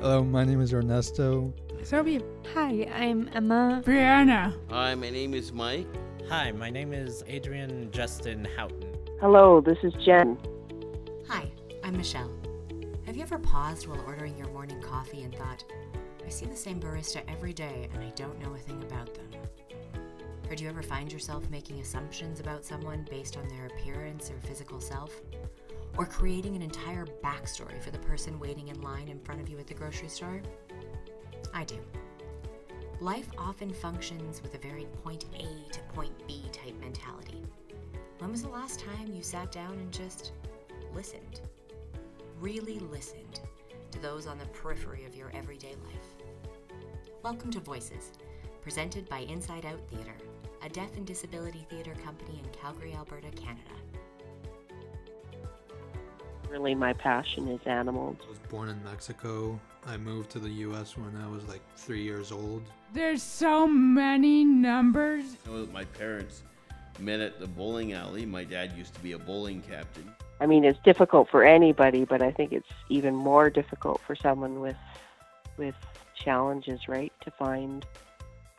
Hello, my name is Ernesto. Sophie. Hi, I'm Emma. Brianna. Hi, my name is Mike. Hi, my name is Adrian Justin Houghton. Hello, this is Jen. Hi, I'm Michelle. Have you ever paused while ordering your morning coffee and thought, I see the same barista every day and I don't know a thing about them? Or do you ever find yourself making assumptions about someone based on their appearance or physical self? Or creating an entire backstory for the person waiting in line in front of you at the grocery store? I do. Life often functions with a very point A to point B type mentality. When was the last time you sat down and just listened? Really listened to those on the periphery of your everyday life. Welcome to Voices, presented by Inside Out Theatre, a deaf and disability theatre company in Calgary, Alberta, Canada. Really, my passion is animals. I was born in Mexico. I moved to the US when I was like three years old. There's so many numbers. I know that my parents met at the bowling alley. My dad used to be a bowling captain. I mean, it's difficult for anybody, but I think it's even more difficult for someone with with challenges, right? To find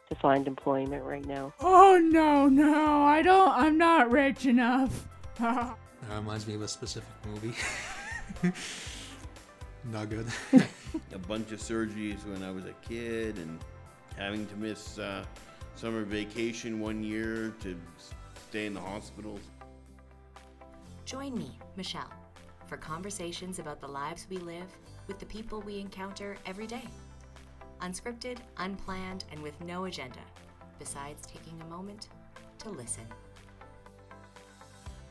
to find employment right now. Oh no, no, I don't. I'm not rich enough. That reminds me of a specific movie. Not good. A bunch of surgeries when I was a kid and having to miss uh, summer vacation one year to stay in the hospital. Join me, Michelle, for conversations about the lives we live with the people we encounter every day. Unscripted, unplanned, and with no agenda, besides taking a moment to listen.